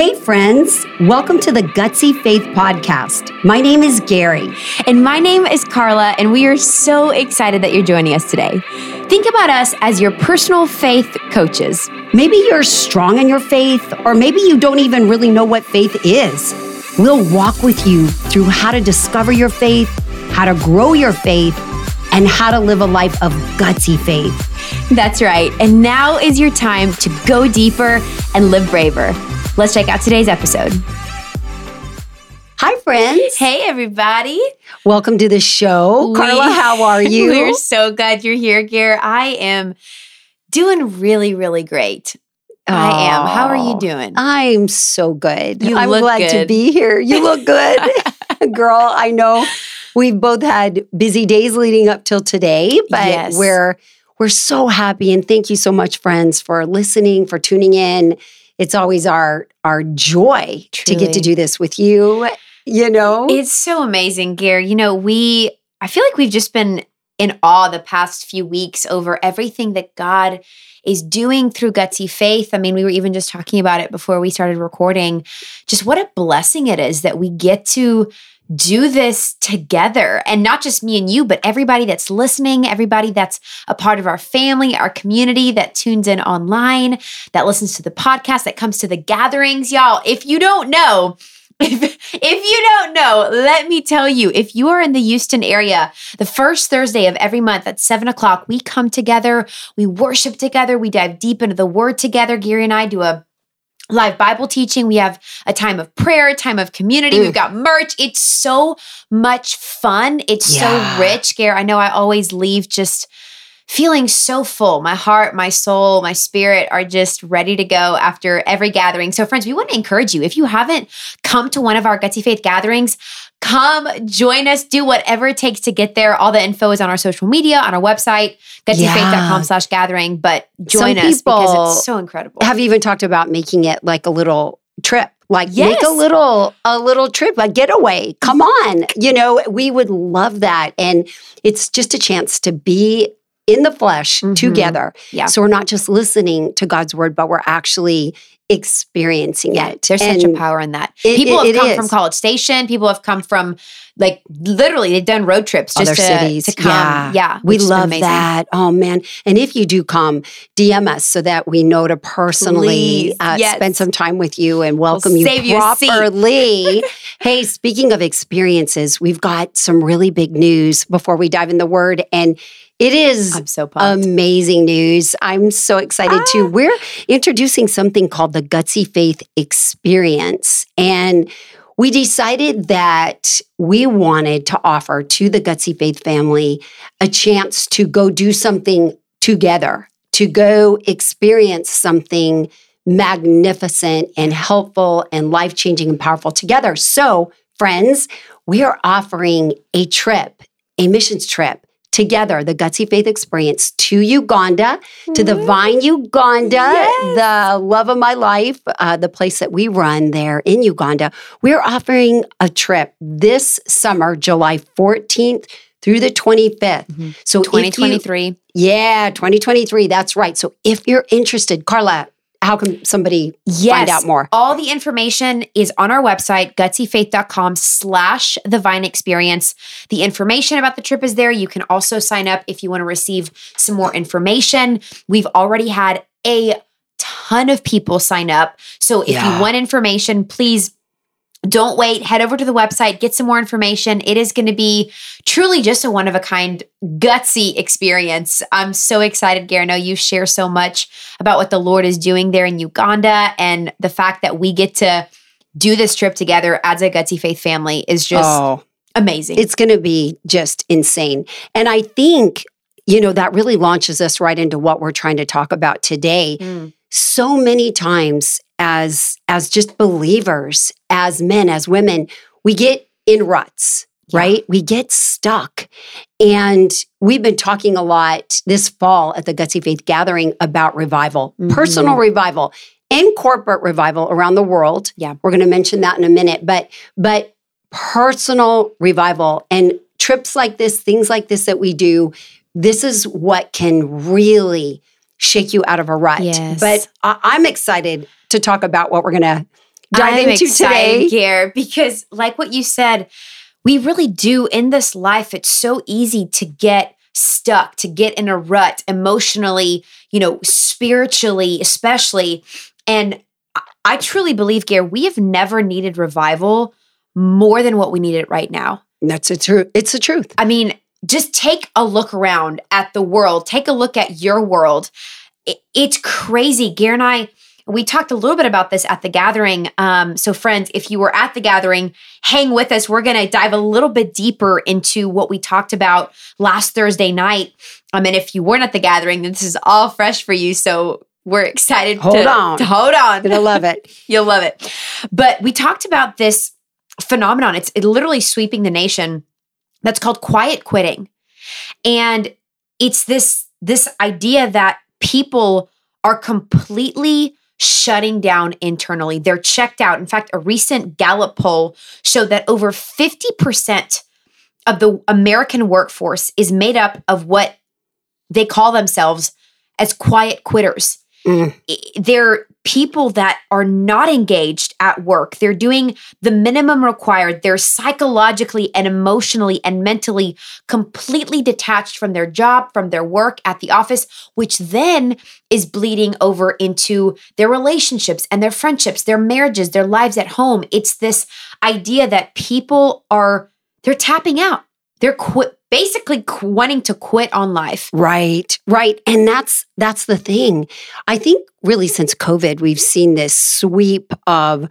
Hey, friends, welcome to the Gutsy Faith Podcast. My name is Gary. And my name is Carla, and we are so excited that you're joining us today. Think about us as your personal faith coaches. Maybe you're strong in your faith, or maybe you don't even really know what faith is. We'll walk with you through how to discover your faith, how to grow your faith, and how to live a life of gutsy faith. That's right. And now is your time to go deeper and live braver. Let's check out today's episode. Hi, friends. Hey, everybody. Welcome to the show. We- Carla, how are you? We're so glad you're here, Gare. I am doing really, really great. I am. How are you doing? I'm so good. You I'm look glad to be here. You look good. Girl, I know we've both had busy days leading up till today, but Yes. we're we're so happy and thank you so much friends for listening, for tuning in. It's always our our joy to get to do this with you, you know. It's so amazing, Gare. You know, we, I feel like we've just been in awe the past few weeks over everything that God is doing through Gutsy Faith. I mean, we were even just talking about it before we started recording. Just what a blessing it is that we get to do this together and not just me and you, but everybody that's listening, everybody that's a part of our family, our community that tunes in online, that listens to the podcast, that comes to the gatherings. Y'all, if you don't know, if, if you don't know, let me tell you, if you are in the Houston area, the first Thursday of every month at seven o'clock, we come together, we worship together, we dive deep into the word together. Gary and I do a live Bible teaching. We have a time of prayer, a time of community. Mm. We've got merch. It's so much fun. It's Yeah. so rich, Gare. I know I always leave just feeling so full. My heart, my soul, my spirit are just ready to go after every gathering. So, friends, we want to encourage you. If you haven't come to one of our Gutsy Faith gatherings, come join us. Do whatever it takes to get there. All the info is on our social media, on our website, gutsyfaith.com slash gathering. But join Some us because it's so incredible. have you even talked about making it like a little trip like make a little a little trip a getaway come on you know we would love that and it's just a chance to be in the flesh Mhm. together Yeah. so we're not just listening to god's word but we're actually experiencing Yeah, it there's such a power in that. it- people it- have come is. from College Station. People have come from like literally they've done road trips just other to, cities to come. yeah, Yeah, we which has been love that oh man and if you do come dm us so that we know to personally uh, yes. spend some time with you and welcome you save you properly hey speaking of experiences we've got some really big news before we dive in the word and it is I'm so pumped. amazing news. I'm so excited Ah. too. We're introducing something called the Gutsy Faith Experience. And we decided that we wanted to offer to the Gutsy Faith family a chance to go do something together, to go experience something magnificent and helpful and life changing and powerful together. So, friends, we are offering a trip, a missions trip together, the Gutsy Faith Experience to Uganda, to the Vine Uganda, Yes. the love of my life, uh, the place that we run there in Uganda. We're offering a trip this summer, July 14th through the 25th. Mhm. So, if you- 2023. yeah, 2023. That's right. So, if you're interested, Carla, how can somebody Yes. find out more? All the information is on our website, gutsyfaith.com slash the vine experience. The information about the trip is there. You can also sign up if you want to receive some more information. We've already had a ton of people sign up. So if Yeah. you want information, please don't wait. Head over to the website, get some more information. It is going to be truly just a one of a kind, gutsy experience. I'm so excited, Gary. I know you share so much about what the Lord is doing there in Uganda and the fact that we get to do this trip together as a gutsy faith family is just oh, amazing. it's going to be just insane. And I think, you know, that really launches us right into what we're trying to talk about today. Mm. So many times as as just believers as men as women we get in ruts Yeah. right we get stuck and we've been talking a lot this fall at the gutsy faith gathering about revival Mhm. personal revival and corporate revival around the world Yeah. we're going to mention that in a minute but but personal revival and trips like this things like this that we do this is what can really shake you out of a rut. Yes. But I- I'm excited to talk about what we're going to dive I'm into today. Gare, because like what you said, we really do in this life, it's so easy to get stuck, to get in a rut emotionally, you know, spiritually, especially. And I- truly believe, Gare, we have never needed revival more than what we need it right now. That's a truth. It's the truth. I mean, just take a look around at the world. Take a look at your world. It- it's crazy. Gare and I, we talked a little bit about this at the gathering. Um, so, friends, if you were at the gathering, hang with us. We're going to dive a little bit deeper into what we talked about last Thursday night. Um, and if you weren't at the gathering, then this is all fresh for you. So, we're excited Hold to, on. to hold on. Gonna love it. You'll love it. But we talked about this phenomenon. It's it literally sweeping the nation. That's called quiet quitting. And it's this this idea that people are completely shutting down internally. They're checked out. In fact, a recent Gallup poll showed that over 50% of the American workforce is made up of what they call themselves as quiet quitters Mm. they're people that are not engaged at work. They're doing the minimum required. They're psychologically and emotionally and mentally completely detached from their job, from their work at the office, which then is bleeding over into their relationships and their friendships, their marriages, their lives at home. It's this idea that people are they're tapping out. They're quit basically qu- wanting to quit on life. Right, right. And that's that's the thing. I think really since COVID, we've seen this sweep of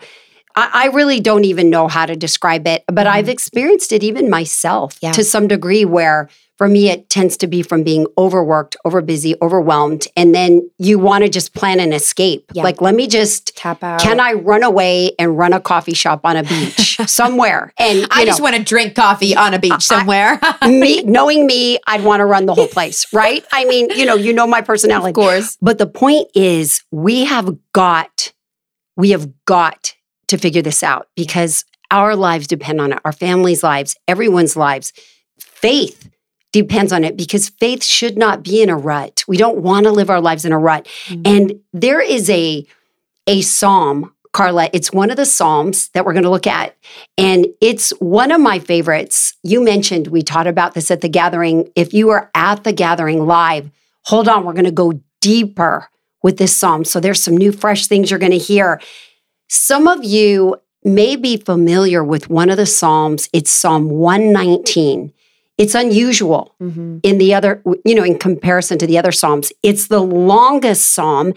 I, I really don't even know how to describe it, but Mhm. I've experienced it even myself Yeah. to some degree where for me it tends to be from being overworked, overbusy, overwhelmed, and then you want to just plan an escape. Yeah. Like let me just Tap out. can I run away and run a coffee shop on a beach somewhere? And I know, just want to drink coffee on a beach somewhere. me knowing me, I'd want to run the whole place, right? I mean, you know, you know my personality. of course. But the point is, we have got, we have got to figure this out because our lives depend on it, our families' lives, everyone's lives. Faith depends on it because faith should not be in a rut. We don't want to live our lives in a rut. Mm-hmm. And there is a a psalm, Carla. It's one of the psalms that we're going to look at, and it's one of my favorites. You mentioned we taught about this at the gathering. If you were at the gathering live, hold on, we're going to go deeper with this psalm. So there's some new, fresh things you're going to hear. Some of you may be familiar with one of the psalms. It's Psalm 119. It's unusual Mhm. in the other, you know, in comparison to the other Psalms. It's the longest Psalm,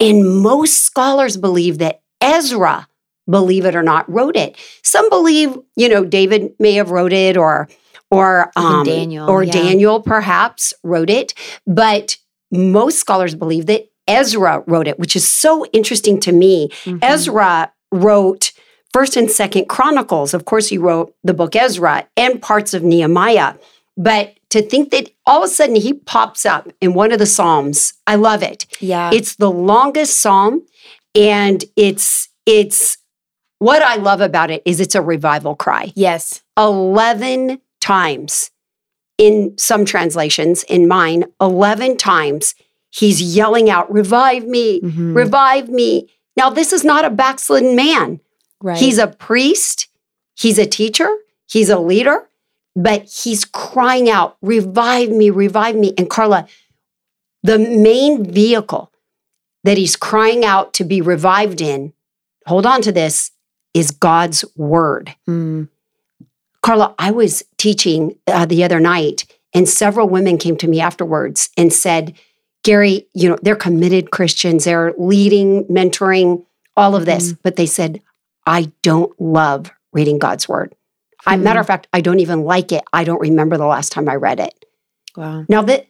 and most scholars believe that Ezra, believe it or not, wrote it. Some believe, you know, David may have wrote it or or um, Daniel, or yeah. Daniel perhaps wrote it, but most scholars believe that Ezra wrote it, which is so interesting to me. Mhm. Ezra wrote First and Second Chronicles. Of course, he wrote the book Ezra and parts of Nehemiah. But to think that all of a sudden he pops up in one of the Psalms, I love it. Yeah. It's the longest psalm, and it's it's what I love about it is it's a revival cry. yes. 11 times in some translations, in mine, 11 times he's yelling out, Revive me, Mhm. revive me. Now, this is not a backslidden man. Right. He's a priest, he's a teacher, he's a leader, but he's crying out, Revive me, revive me. And Carla, the main vehicle that he's crying out to be revived in, hold on to this, is God's word. Mm. Carla, I was teaching uh, the other night, and several women came to me afterwards and said, Gary, you know, they're committed Christians, they're leading, mentoring, all of this. But they said, I don't love reading God's word. I, Hmm. matter of fact, I don't even like it. I don't remember the last time I read it. Wow. Now that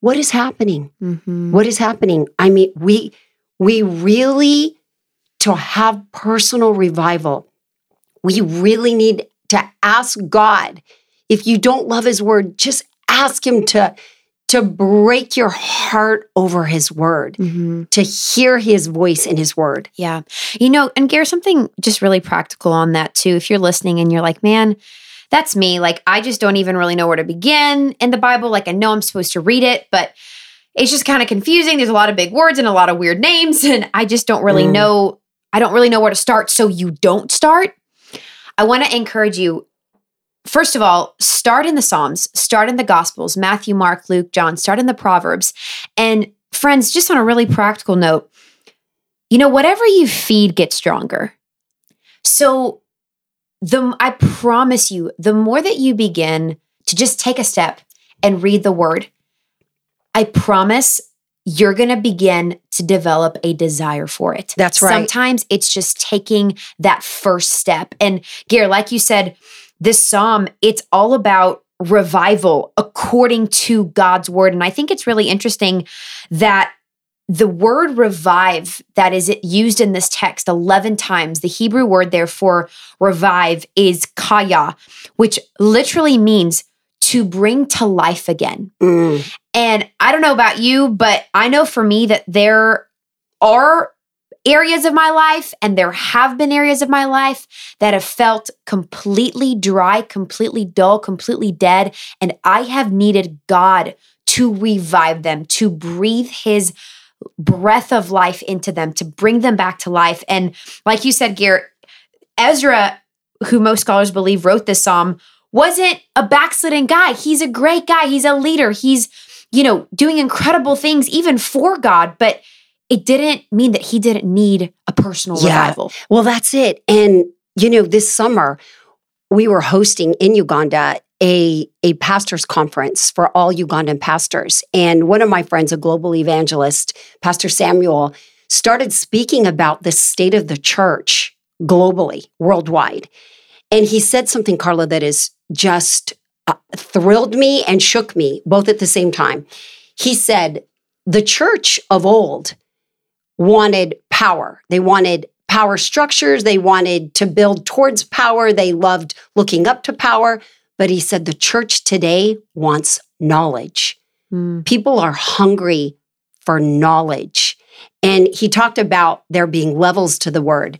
what is happening? Mhm. What is happening? I mean, we we really to have personal revival. We really need to ask God. If you don't love his word, just ask him to to break your heart over his word, Mhm. to hear his voice in his word. Yeah. You know, and Gare, something just really practical on that too. If you're listening and you're like, man, that's me. Like, I just don't even really know where to begin in the Bible. Like, I know I'm supposed to read it, but it's just kind of confusing. There's a lot of big words and a lot of weird names, and I just don't really Mm. know I don't really know where to start, so you don't start. I want to encourage you. First of all, start in the Psalms, start in the Gospels Matthew, Mark, Luke, John, start in the Proverbs. And friends, just on a really practical note, you know, whatever you feed gets stronger. So, the I promise you, the more that you begin to just take a step and read the word, I promise you're going to begin to develop a desire for it. That's right. Sometimes it's just taking that first step. And Gare, like you said, this psalm, it's all about revival according to God's word. And I think it's really interesting that the word revive that is used in this text 11 times, the Hebrew word there for revive is kaya, which literally means to bring to life again. Mm. And I don't know about you, but I know for me that there are areas of my life and there have been areas of my life that have felt completely dry, completely dull, completely dead. And I have needed God to revive them, to breathe His breath of life into them, to bring them back to life. And like you said, Garrett, Ezra, who most scholars believe wrote this psalm, wasn't a backslidden guy. He's a great guy. He's a leader. He's you know, doing incredible things even for God, but it didn't mean that he didn't need a personal yeah. revival. Well, that's it. And, you know, this summer, we were hosting in Uganda a, a pastor's conference for all Ugandan pastors. And one of my friends, a global evangelist, Pastor Samuel, started speaking about the state of the church globally, worldwide. And he said something, Carla, that is just uh, thrilled me and shook me both at the same time. He said, the church of old wanted power. They wanted power structures. They wanted to build towards power. They loved looking up to power. But he said the church today wants knowledge. Mm. People are hungry for knowledge. And he talked about there being levels to the word.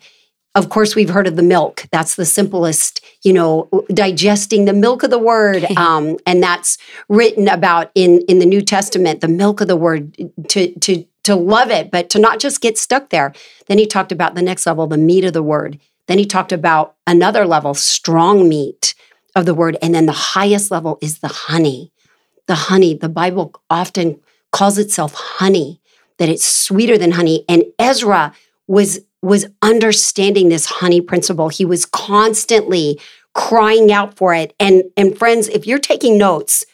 Of course, we've heard of the milk. That's the simplest, you know, digesting the milk of the word. Um, and that's written about in, in the New Testament, the milk of the word to, to, to love it, but to not just get stuck there. Then he talked about the next level, the meat of the word. Then he talked about another level, strong meat of the word. And then the highest level is the honey. The honey, the Bible often calls itself honey, that it's sweeter than honey. And Ezra was was understanding this honey principle. He was constantly crying out for it. And, and friends, if you're taking notes,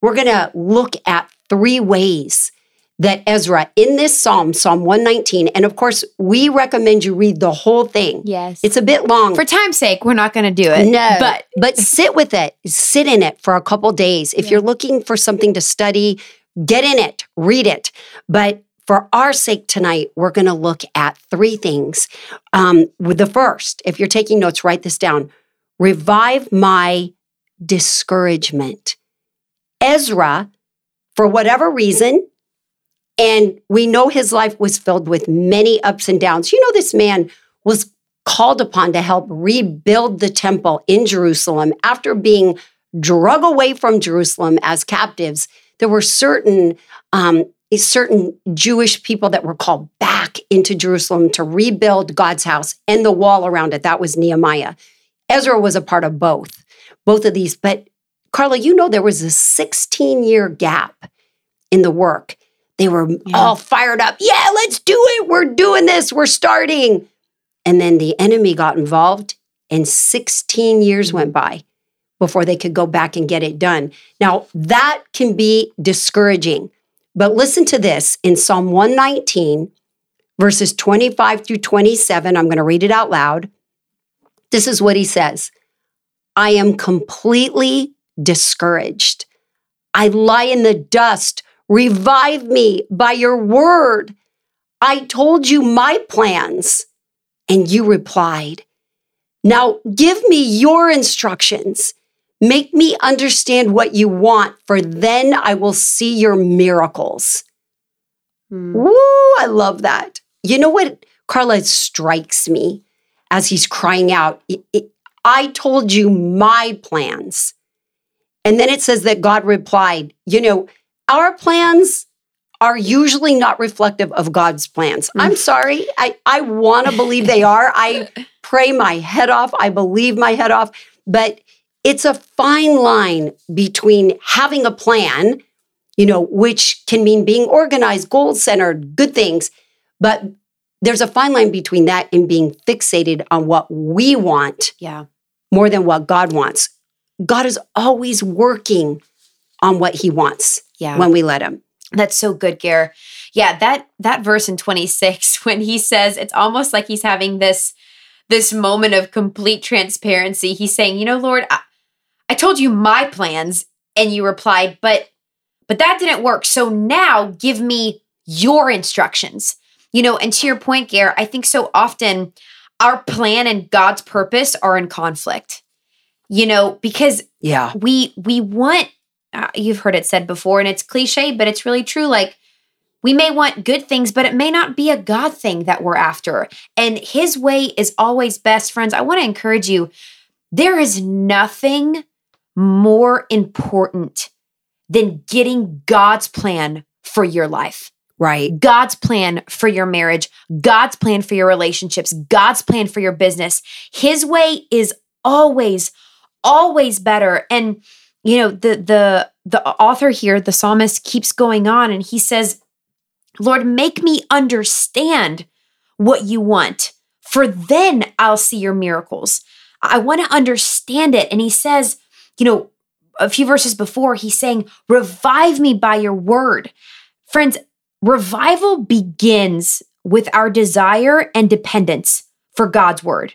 we're going to look at three ways that Ezra in this psalm, Psalm 119, and of course, we recommend you read the whole thing. Yes. It's a bit long. For time's sake, we're not going to do it. No. But but sit with it. Sit in it for a couple days. If yeah. you're looking for something to study, get in it, read it. But for our sake tonight, we're going to look at three things. Um, with the first, if you're taking notes, write this down revive my discouragement. Ezra, for whatever reason, and we know his life was filled with many ups and downs. You know, this man was called upon to help rebuild the temple in Jerusalem after being drug away from Jerusalem as captives. There were certain um, certain Jewish people that were called back into Jerusalem to rebuild God's house and the wall around it. That was Nehemiah. Ezra was a part of both, both of these. But Carla, you know, there was a 16 year gap in the work. They were yeah. all fired up. Yeah, let's do it. We're doing this. We're starting. And then the enemy got involved, and 16 years went by before they could go back and get it done. Now, that can be discouraging but listen to this in Psalm 119, verses 25 through 27. I'm going to read it out loud. This is what he says I am completely discouraged. I lie in the dust. Revive me by your word. I told you my plans, and you replied, Now give me your instructions. Make me understand what you want, for then I will see your miracles. Mm. Woo, I love that. You know what, Carla, strikes me as he's crying out, I told you my plans. And then it says that God replied, You know, our plans are usually not reflective of God's plans. Mm. I'm sorry. I, I want to believe they are. I pray my head off. I believe my head off. But it's a fine line between having a plan, you know, which can mean being organized, goal centered, good things. But there's a fine line between that and being fixated on what we want. Yeah. More than what God wants. God is always working on what he wants yeah. when we let him. That's so good, Gare. Yeah, that that verse in 26 when he says it's almost like he's having this this moment of complete transparency. He's saying, "You know, Lord, I, I told you my plans and you replied, but but that didn't work. So now give me your instructions." You know, and to your point, Gare, I think so often our plan and God's purpose are in conflict. You know, because yeah. We we want uh, you've heard it said before and it's cliche, but it's really true. Like, we may want good things, but it may not be a God thing that we're after. And His way is always best, friends. I want to encourage you there is nothing more important than getting God's plan for your life. Right. God's plan for your marriage, God's plan for your relationships, God's plan for your business. His way is always, always better. And you know the the the author here the psalmist keeps going on and he says lord make me understand what you want for then i'll see your miracles. I want to understand it. And he says you know a few verses before he's saying revive me by your word. Friends revival begins with our desire and dependence for god's word.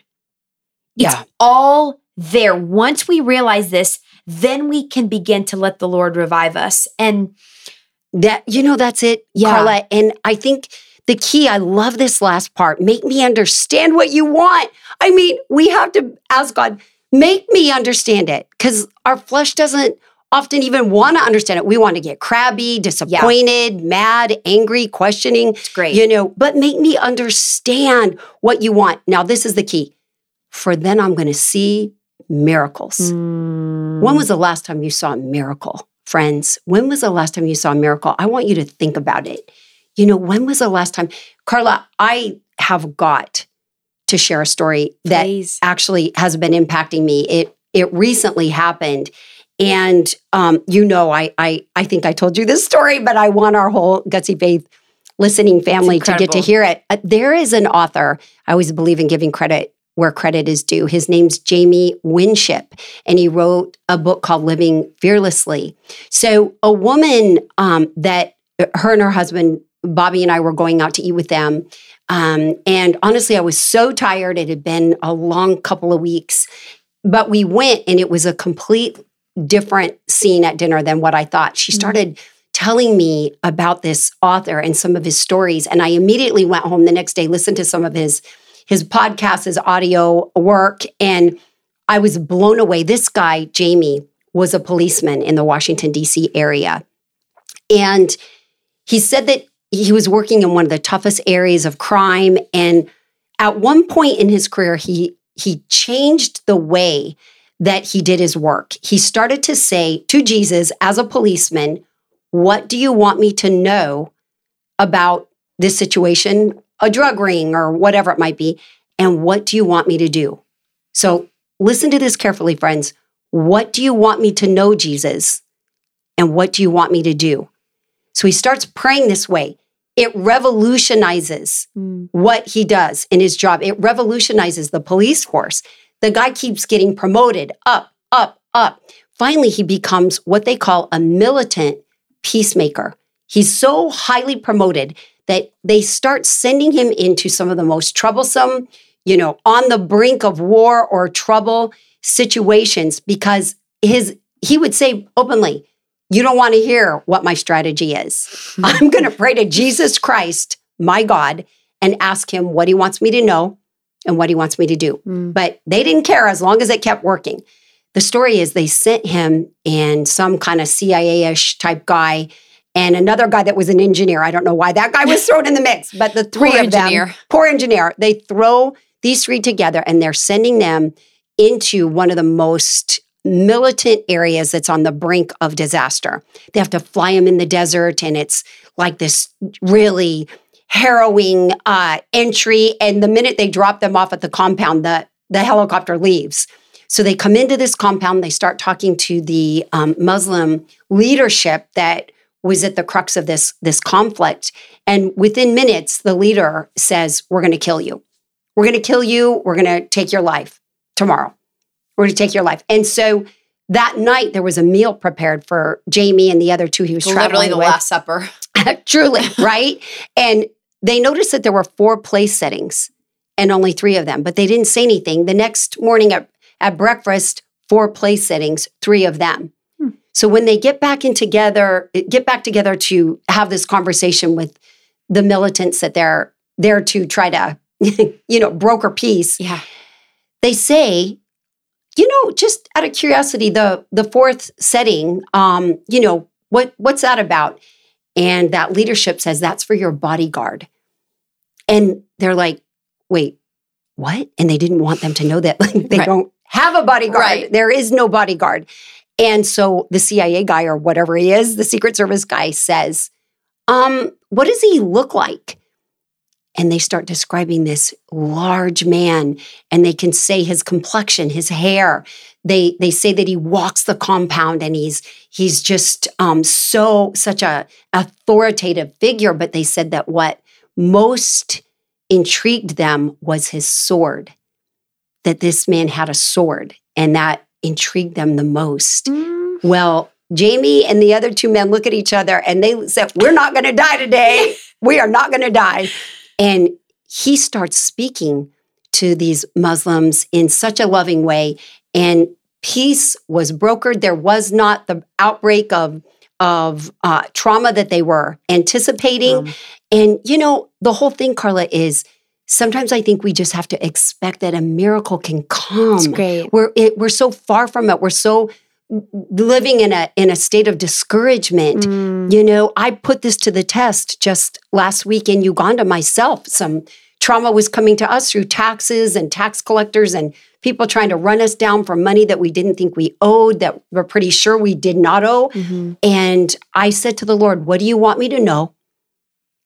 It's yeah. all there. Once we realize this then we can begin to let the Lord revive us. And that, you know, that's it, yeah. Carla. And I think the key, I love this last part make me understand what you want. I mean, we have to ask God, make me understand it because our flesh doesn't often even want to understand it. We want to get crabby, disappointed, yeah. mad, angry, questioning. It's great. You know, but make me understand what you want. Now, this is the key. For then I'm going to see miracles. Mm. When was the last time you saw a miracle, friends? When was the last time you saw a miracle? I want you to think about it. You know, when was the last time? Carla, I have got to share a story that Please. actually has been impacting me. It it recently happened. And um, you know, I, I I think I told you this story, but I want our whole gutsy faith listening family to get to hear it. Uh, there is an author. I always believe in giving credit where credit is due. His name's Jamie Winship, and he wrote a book called Living Fearlessly. So, a woman um, that her and her husband, Bobby, and I were going out to eat with them. Um, and honestly, I was so tired. It had been a long couple of weeks, but we went, and it was a complete different scene at dinner than what I thought. She mm-hmm. started. Mm-hmm telling me about this author and some of his stories. And I immediately went home the next day, listened to some of his his podcast, his audio work. And I was blown away. This guy, Jamie, was a policeman in the Washington, D.C. area. And he said that he was working in one of the toughest areas of crime. And at one point in his career, he he changed the way that he did his work. He started to say to Jesus as a policeman, What do you want me to know about this situation a drug ring or whatever it might be. And what do you want me to do? So listen to this carefully, friends. What do you want me to know, Jesus? And what do you want me to do? So he starts praying this way. It revolutionizes mm. what he does in his job. It revolutionizes the police force. The guy keeps getting promoted up, up, up. Finally, he becomes what they call a militant peacemaker. He's so highly promoted that they start sending him into some of the most troublesome, you know, on the brink of war or trouble situations because his he would say openly, you don't want to hear what my strategy is. I'm going to pray to Jesus Christ, my God, and ask him what he wants me to know and what he wants me to do. Mm. But they didn't care as long as it kept working. The story is they sent him and some kind of CIA ish type guy and another guy that was an engineer. I don't know why that guy was thrown in the mix, but the three poor of engineer. them, poor engineer, they throw these three together and they're sending them into one of the most militant areas that's on the brink of disaster. They have to fly them in the desert, and it's like this really harrowing uh, entry. And the minute they drop them off at the compound, the, the helicopter leaves. So they come into this compound, they start talking to the um, Muslim leadership that was at the crux of this, this conflict. And within minutes, the leader says, We're going to kill you. We're going to kill you. We're going to take your life tomorrow. We're going to take your life. And so that night, there was a meal prepared for Jamie and the other two he was Literally traveling the with. Last Supper. Truly, right? And they noticed that there were four place settings and only three of them, but they didn't say anything. The next morning at, at breakfast, four place settings, three of them. So when they get back in together, get back together to have this conversation with the militants that they're there to try to, you know, broker peace, Yeah. they say, you know, just out of curiosity, the the fourth setting, um, you know, what what's that about? And that leadership says that's for your bodyguard. And they're like, wait, what? And they didn't want them to know that like, they Right. don't have a bodyguard. Right. There is no bodyguard. And so the CIA guy or whatever he is, the Secret Service guy says, um, what does he look like? And they start describing this large man, and they can say his complexion, his hair. They they say that he walks the compound, and he's he's just um, so such a authoritative figure. But they said that what most intrigued them was his sword. That this man had a sword, and that intrigued them the most. Mm. Well, Jamie and the other two men look at each other and they said, We're not going to die today. We are not going to die. And he starts speaking to these Muslims in such a loving way. And peace was brokered. There was not the outbreak of, of uh, trauma that they were anticipating. Um, And, you know, the whole thing, Carla, is sometimes I think we just have to expect that a miracle can come it's great. we're it, we're so far from it we're so living in a in a state of discouragement Mm. you know i put this to the test just last week in uganda myself some trauma was coming to us through taxes and tax collectors and people trying to run us down for money that we didn't think we owed that we're pretty sure we did not owe Mhm. and i said to the lord what do you want me to know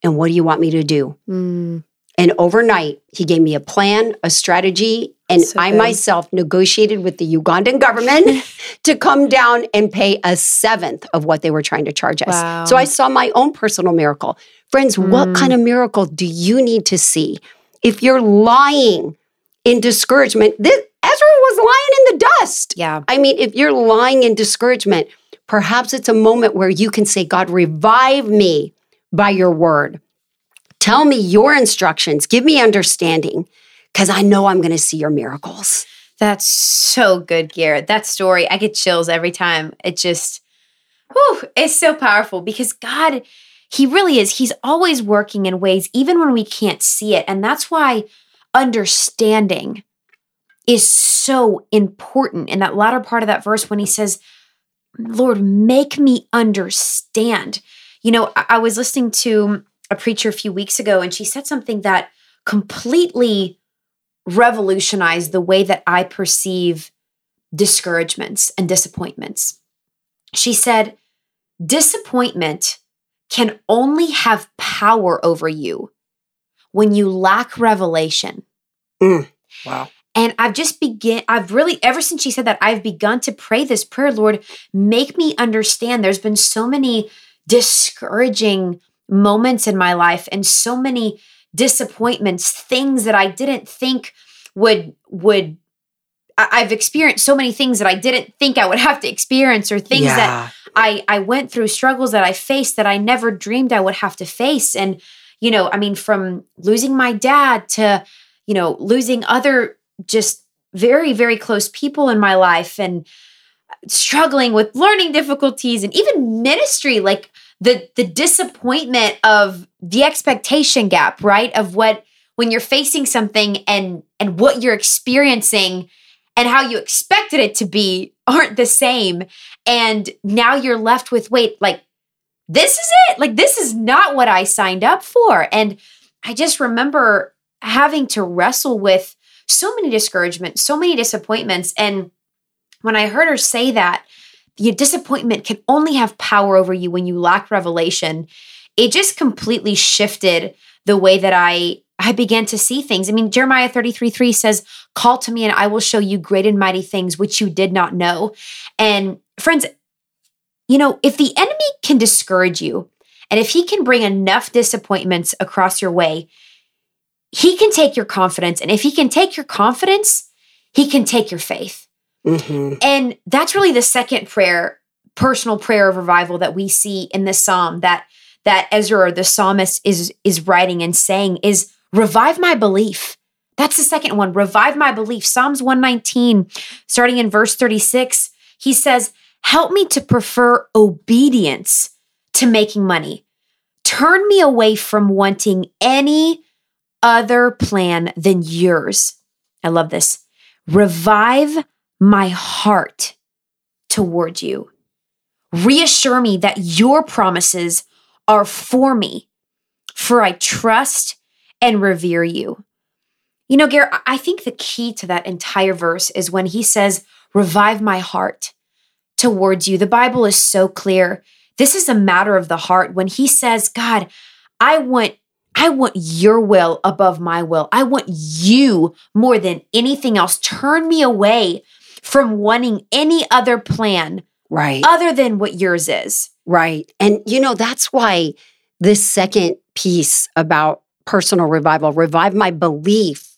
and what do you want me to do Mm. And overnight, he gave me a plan, a strategy, and So I myself negotiated with the Ugandan government to come down and pay a seventh of what they were trying to charge us. Wow. So I saw my own personal miracle. Friends, what Mm. kind of miracle do you need to see? If you're lying in discouragement, this, Ezra was lying in the dust. Yeah. I mean, if you're lying in discouragement, perhaps it's a moment where you can say, God, revive me by your word. Tell me your instructions. Give me understanding because I know I'm going to see your miracles. That's so good, Garrett. That story, I get chills every time. It just, whew, it's so powerful because God, He really is. He's always working in ways, even when we can't see it. And that's why understanding is so important in that latter part of that verse when He says, Lord, make me understand. You know, I, I was listening to a preacher a few weeks ago, and she said something that completely revolutionized the way that I perceive discouragements and disappointments. She said, Disappointment can only have power over you when you lack revelation. Mm. Wow. And I've just begin I've really ever since she said that I've begun to pray this prayer, Lord, make me understand. There's been so many discouraging moments in my life and so many disappointments, things that I didn't think would would I've experienced so many things that I didn't think I would have to experience or things that I I went through struggles that I faced that I never dreamed I would have to face. And you know I mean from losing my dad to you know losing other just very very close people in my life and struggling with learning difficulties and even ministry like the the disappointment of the expectation gap right? Of what when you're facing something and and what you're experiencing and how you expected it to be aren't the same. And now you're left with wait like this is it? Like this is not what i signed up for. And i just remember having to wrestle with so many discouragements so many disappointments. And when I heard her say that, your disappointment can only have power over you when you lack revelation. It just completely shifted the way that I I began to see things. I mean, Jeremiah 33 3 says, Call to me and I will show you great and mighty things which you did not know. And friends, you know, if the enemy can discourage you and if he can bring enough disappointments across your way, he can take your confidence. And if he can take your confidence, he can take your faith. Mm-hmm. And that's really the second prayer, personal prayer of revival that we see in this psalm that that Ezra, the psalmist, is is writing and saying is revive my belief. That's the second one. Revive my belief. Psalms 119, starting in verse 36, he says, Help me to prefer obedience to making money. Turn me away from wanting any other plan than yours. I love this. Revive my heart toward you. Reassure me that your promises are for me, for I trust and revere you. You know, Gare, I think the key to that entire verse is when he says, Revive my heart towards you. The Bible is so clear. This is a matter of the heart. When he says, God, I want I want your will above my will. I want you more than anything else. Turn me away from wanting any other plan right other than what yours is. Right. And you know, that's why this second piece about personal revival, revive my belief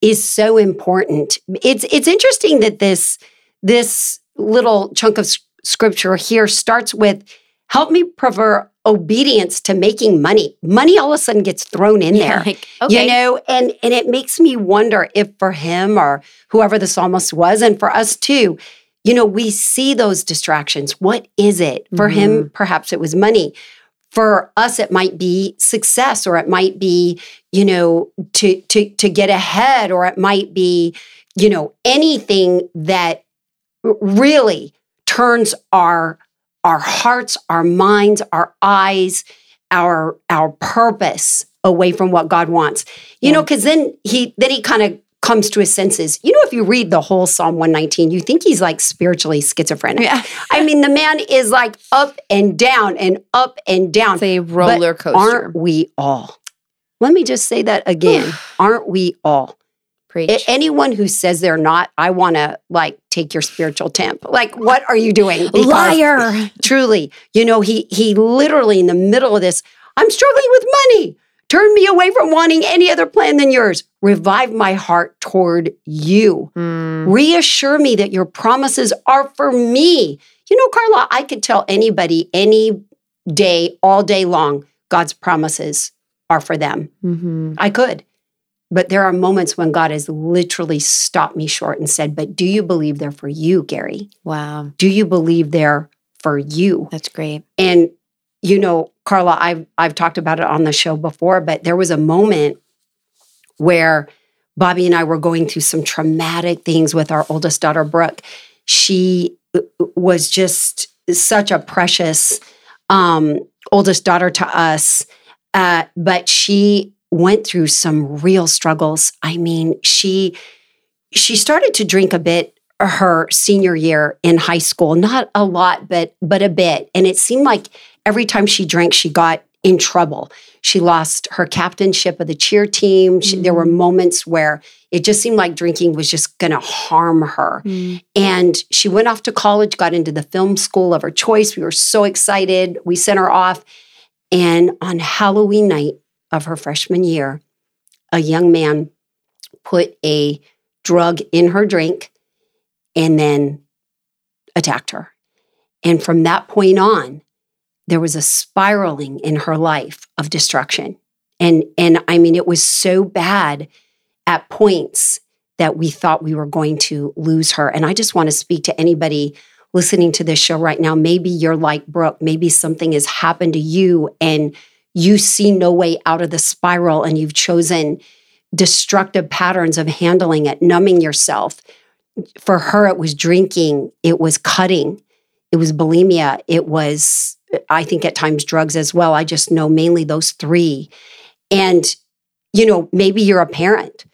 is so important. It's it's interesting that this this little chunk of scripture here starts with help me prefer obedience to making money. Money all of a sudden gets thrown in yeah, there. Like, okay. You know, and and it makes me wonder if for him or whoever the psalmist was and for us too, you know, we see those distractions. What is it? For mm-hmm. him perhaps it was money. For us it might be success or it might be, you know, to to to get ahead or it might be, you know, anything that really turns our our hearts, our minds, our eyes, our our purpose away from what God wants. You yeah. know, because then he then he kind of comes to his senses. You know, if you read the whole Psalm 119, you think he's like spiritually schizophrenic. Yeah. I mean, the man is like up and down and up and down. It's a roller coaster. Aren't we all? Let me just say that again. aren't we all? Preach. anyone who says they're not, I want to like take your spiritual temp. Like, what are you doing? Because Liar. Truly, you know, he he literally in the middle of this, I'm struggling with money. Turn me away from wanting any other plan than yours. Revive my heart toward you. Mm. Reassure me that your promises are for me. You know, Carla, I could tell anybody any day, all day long, God's promises are for them. Mm-hmm. I could. But there are moments when God has literally stopped me short and said, But do you believe they're for you, Gary? Wow. Do you believe they're for you? That's great. And, you know, Carla, I've, I've talked about it on the show before, but there was a moment where Bobby and I were going through some traumatic things with our oldest daughter, Brooke. She uh, was just such a precious um, oldest daughter to us. Uh, but she went through some real struggles. I mean, she she started to drink a bit her senior year in high school, not a lot, but but a bit. And it seemed like every time she drank, she got in trouble. She lost her captainship of the cheer team. She, mm. There were mm. moments where it just seemed like drinking was just going to harm her. Mm. And she went off to college, got into the film school of her choice. We were so excited. We sent her off. And on Halloween night, of her freshman year, a young man put a drug in her drink and then attacked her. And from that point on, there was a spiraling in her life of destruction. And, and I mean, it was so bad at points that we thought we were going to lose her. And I just want to speak to anybody listening to this show right now. Maybe you're like Brooke, maybe something has happened to you and you see no way out of the spiral and you've chosen destructive patterns of handling it, numbing yourself. For her, it was drinking, it was cutting, it was bulimia, it was, I think, at times drugs as well. I just know mainly those three. And, you know, maybe you're a parent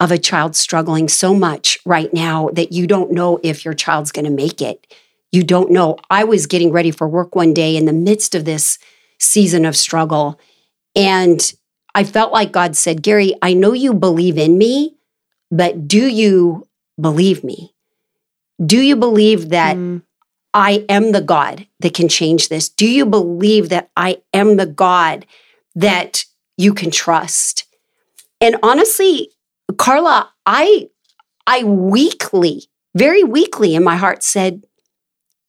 of a child struggling so much right now that you don't know if your child's going to make it. You don't know. I was getting ready for work one day in the midst of this season of struggle. And I felt like God said, Gary, I know you believe in me, but do you believe me? Do you believe that mm. I am the God that can change this? Do you believe that I am the God that you can trust? And honestly, Carla, I I weakly, very weakly in my heart said,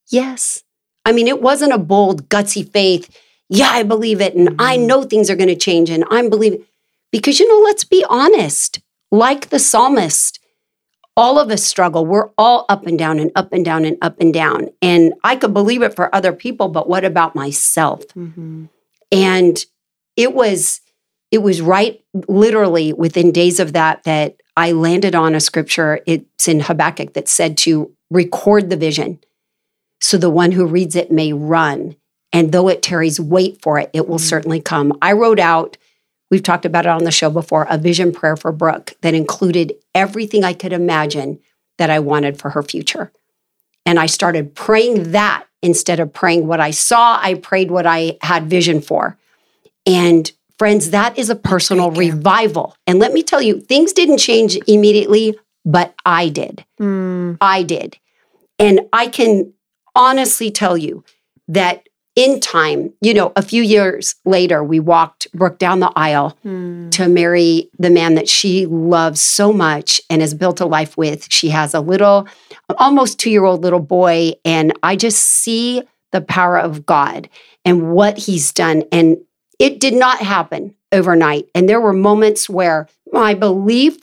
yes. I mean, it wasn't a bold, gutsy faith. Yeah, I believe it. And I mm-hmm. know things are going to change. And I'm believing. Because, you know, let's be honest. Like the psalmist, all of us struggle. We're all up and down and up and down and up and down. And I could believe it for other people, but what about myself? Mm-hmm. And it was it was right literally within days of that that I landed on a scripture. It's in Habakkuk that said to record the vision so the one who reads it may run. And though it tarries, wait for it. It will mm-hmm. certainly come. I wrote out, we've talked about it on the show before, a vision prayer for Brooke that included everything I could imagine that I wanted for her future. And I started praying that instead of praying what I saw. I prayed what I had vision for. And Friends, that is a personal revival. And let me tell you, things didn't change immediately, but I did. Mm. I did. And I can honestly tell you that in time, you know, a few years later, we walked Brooke down the aisle mm. to marry the man that she loves so much and has built a life with. She has a little, almost two year old little boy. And I just see the power of God and what he's done. And it did not happen overnight. And there were moments where my belief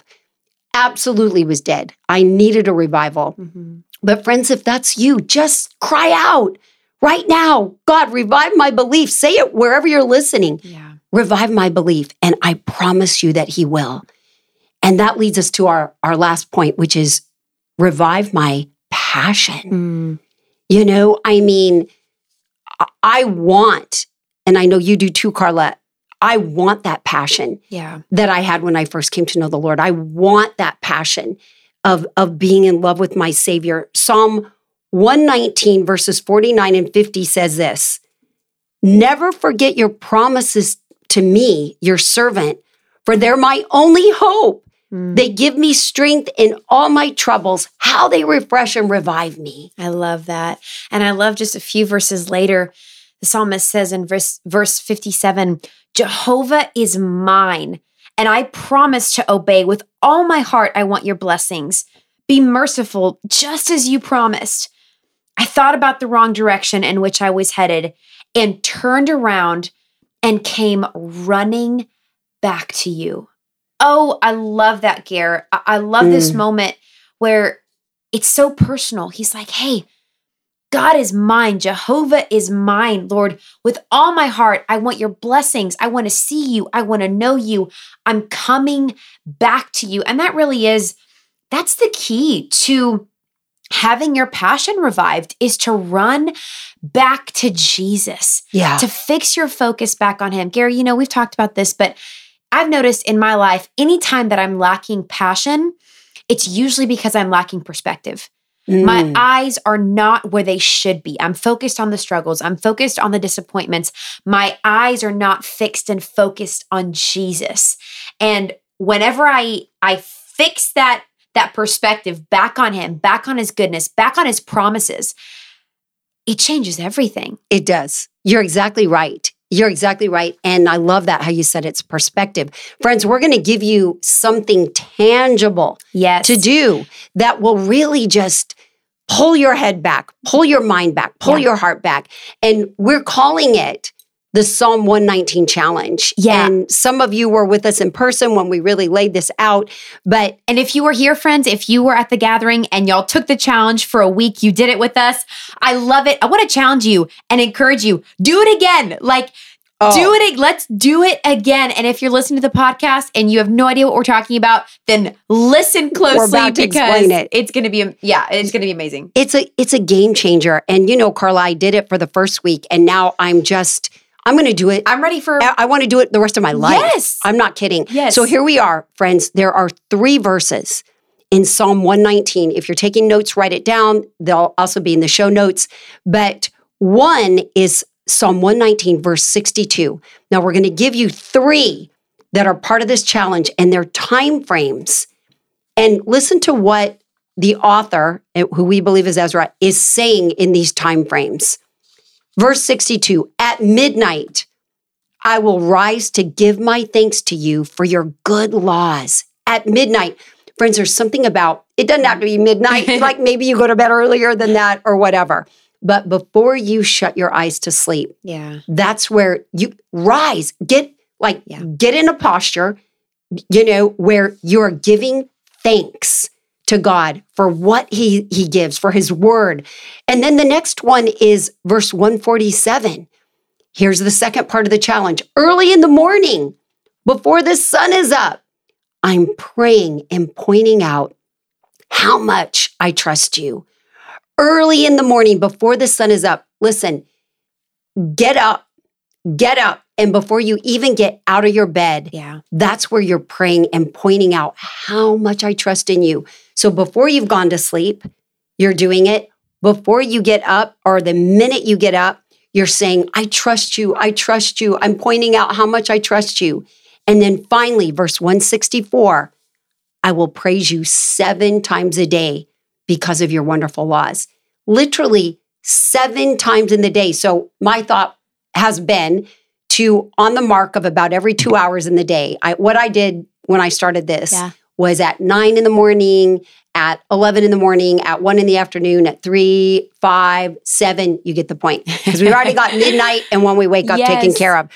absolutely was dead. I needed a revival. Mm-hmm. But, friends, if that's you, just cry out right now God, revive my belief. Say it wherever you're listening. Yeah. Revive my belief. And I promise you that He will. And that leads us to our, our last point, which is revive my passion. Mm. You know, I mean, I want and I know you do too, Carla. I want that passion yeah. that I had when I first came to know the Lord. I want that passion of, of being in love with my Savior. Psalm 119, verses 49 and 50 says this Never forget your promises to me, your servant, for they're my only hope. Mm. They give me strength in all my troubles, how they refresh and revive me. I love that. And I love just a few verses later the psalmist says in verse, verse 57 Jehovah is mine, and I promise to obey with all my heart. I want your blessings. Be merciful, just as you promised. I thought about the wrong direction in which I was headed and turned around and came running back to you. Oh, I love that, Gare. I, love mm. this moment where it's so personal. He's like, hey, God is mine. Jehovah is mine, Lord. With all my heart, I want your blessings. I want to see you. I want to know you. I'm coming back to you. And that really is, that's the key to having your passion revived is to run back to Jesus. Yeah. To fix your focus back on him. Gary, you know, we've talked about this, but I've noticed in my life, anytime that I'm lacking passion, it's usually because I'm lacking perspective. Mm. My eyes are not where they should be. I'm focused on the struggles. I'm focused on the disappointments. My eyes are not fixed and focused on Jesus. And whenever I I fix that that perspective back on him, back on his goodness, back on his promises, it changes everything. It does. You're exactly right. You're exactly right. And I love that how you said it's perspective. Friends, we're going to give you something tangible yes. to do that will really just pull your head back, pull your mind back, pull yeah. your heart back. And we're calling it the Psalm 119 challenge. Yeah. And some of you were with us in person when we really laid this out. But and if you were here, friends, if you were at the gathering and y'all took the challenge for a week, you did it with us. I love it. I want to challenge you and encourage you. Do it again. Like Oh. Do it. Let's do it again. And if you're listening to the podcast and you have no idea what we're talking about, then listen closely because it. it's going to be yeah, it's going to be amazing. It's a it's a game changer. And you know, Carla, I did it for the first week, and now I'm just I'm going to do it. I'm ready for. I, I want to do it the rest of my life. Yes. I'm not kidding. Yes. So here we are, friends. There are three verses in Psalm 119. If you're taking notes, write it down. They'll also be in the show notes. But one is Psalm 119, verse 62. Now we're going to give you three that are part of this challenge and their time frames. And listen to what the author, eh, who we believe is Ezra, is saying in these time frames. Verse 62 At midnight, I will rise to give my thanks to you for your good laws. At midnight, friends, there's something about it doesn't have to be midnight. like maybe you go to bed earlier than that or whatever. But before you shut your eyes to sleep, yeah. that's where you rise, get like, Yeah. get in a posture, you know, where you're giving thanks to God for what he he gives for his word. And then the next one is verse 147. Here's the second part of the challenge. Early in the morning, before the sun is up, I'm praying and pointing out how much I trust you. Early in the morning, before the sun is up, listen, get up, get up. And before you even get out of your bed, Yeah. that's where you're praying and pointing out how much I trust in you. So before you've gone to sleep, you're doing it. Before you get up, or the minute you get up, you're saying, I trust you. I trust you. I'm pointing out how much I trust you. And then finally, verse 164 I will praise you seven times a day because of your wonderful laws. Literally seven times in the day. So my thought has been to on the mark of about every two hours in the day. I, what I did when I started this Yeah. Was at nine in the morning, at 11 in the morning, at one in the afternoon, at three, five, seven. You get the point. Because we've already got midnight and when we wake up taken care of.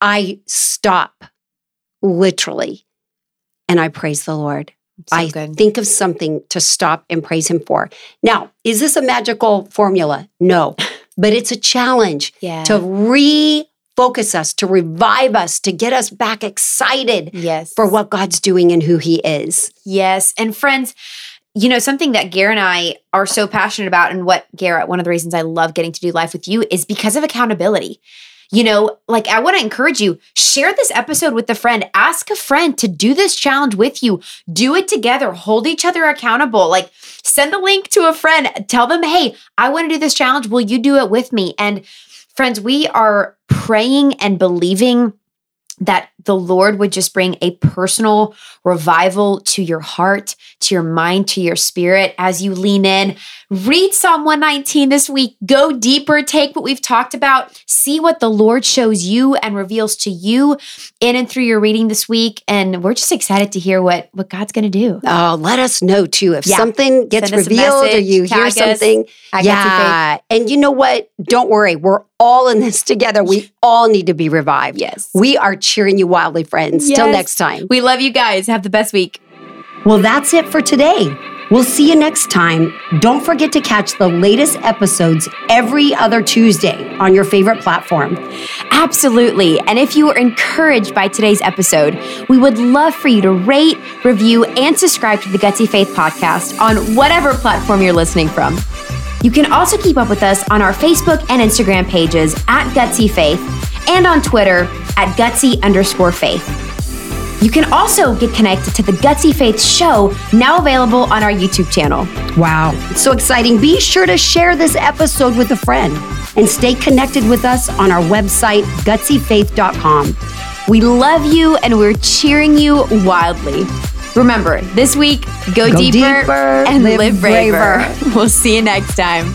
I stop literally and I praise the Lord. So I good. think of something to stop and praise Him for. Now, is this a magical formula? No, but it's a challenge yeah. to refocus us, to revive us, to get us back excited yes. for what God's doing and who He is. Yes. And friends, you know, something that Garrett and I are so passionate about, and what Garrett, one of the reasons I love getting to do life with you is because of accountability. You know, like I want to encourage you, share this episode with a friend. Ask a friend to do this challenge with you. Do it together. Hold each other accountable. Like send the link to a friend. Tell them, hey, I want to do this challenge. Will you do it with me? And friends, we are praying and believing that the Lord would just bring a personal revival to your heart, to your mind, to your spirit as you lean in. Read Psalm 119 this week. Go deeper. Take what we've talked about. See what the Lord shows you and reveals to you in and through your reading this week. And we're just excited to hear what, what God's going to do. Oh, let us know too if Yeah. something gets Send us a revealed or you hear us something. Yeah. And you know what? Don't worry. We're all in this together. We all need to be revived. Yes. We are cheering you wildly, friends. Till next time. We love you guys. Have the best week. Well, that's it for today. We'll see you next time. Don't forget to catch the latest episodes every other Tuesday on your favorite platform. Absolutely. And if you were encouraged by today's episode, we would love for you to rate, review, and subscribe to the Gutsy Faith podcast on whatever platform you're listening from. You can also keep up with us on our Facebook and Instagram pages at Gutsy Faith and on Twitter at Gutsy underscore faith. You can also get connected to the Gutsy Faith show, now available on our YouTube channel. Wow. It's so exciting. Be sure to share this episode with a friend and stay connected with us on our website, gutsyfaith.com. We love you and we're cheering you wildly. Remember, this week, go, Go deeper, deeper, and live live braver. braver. We'll see you next time.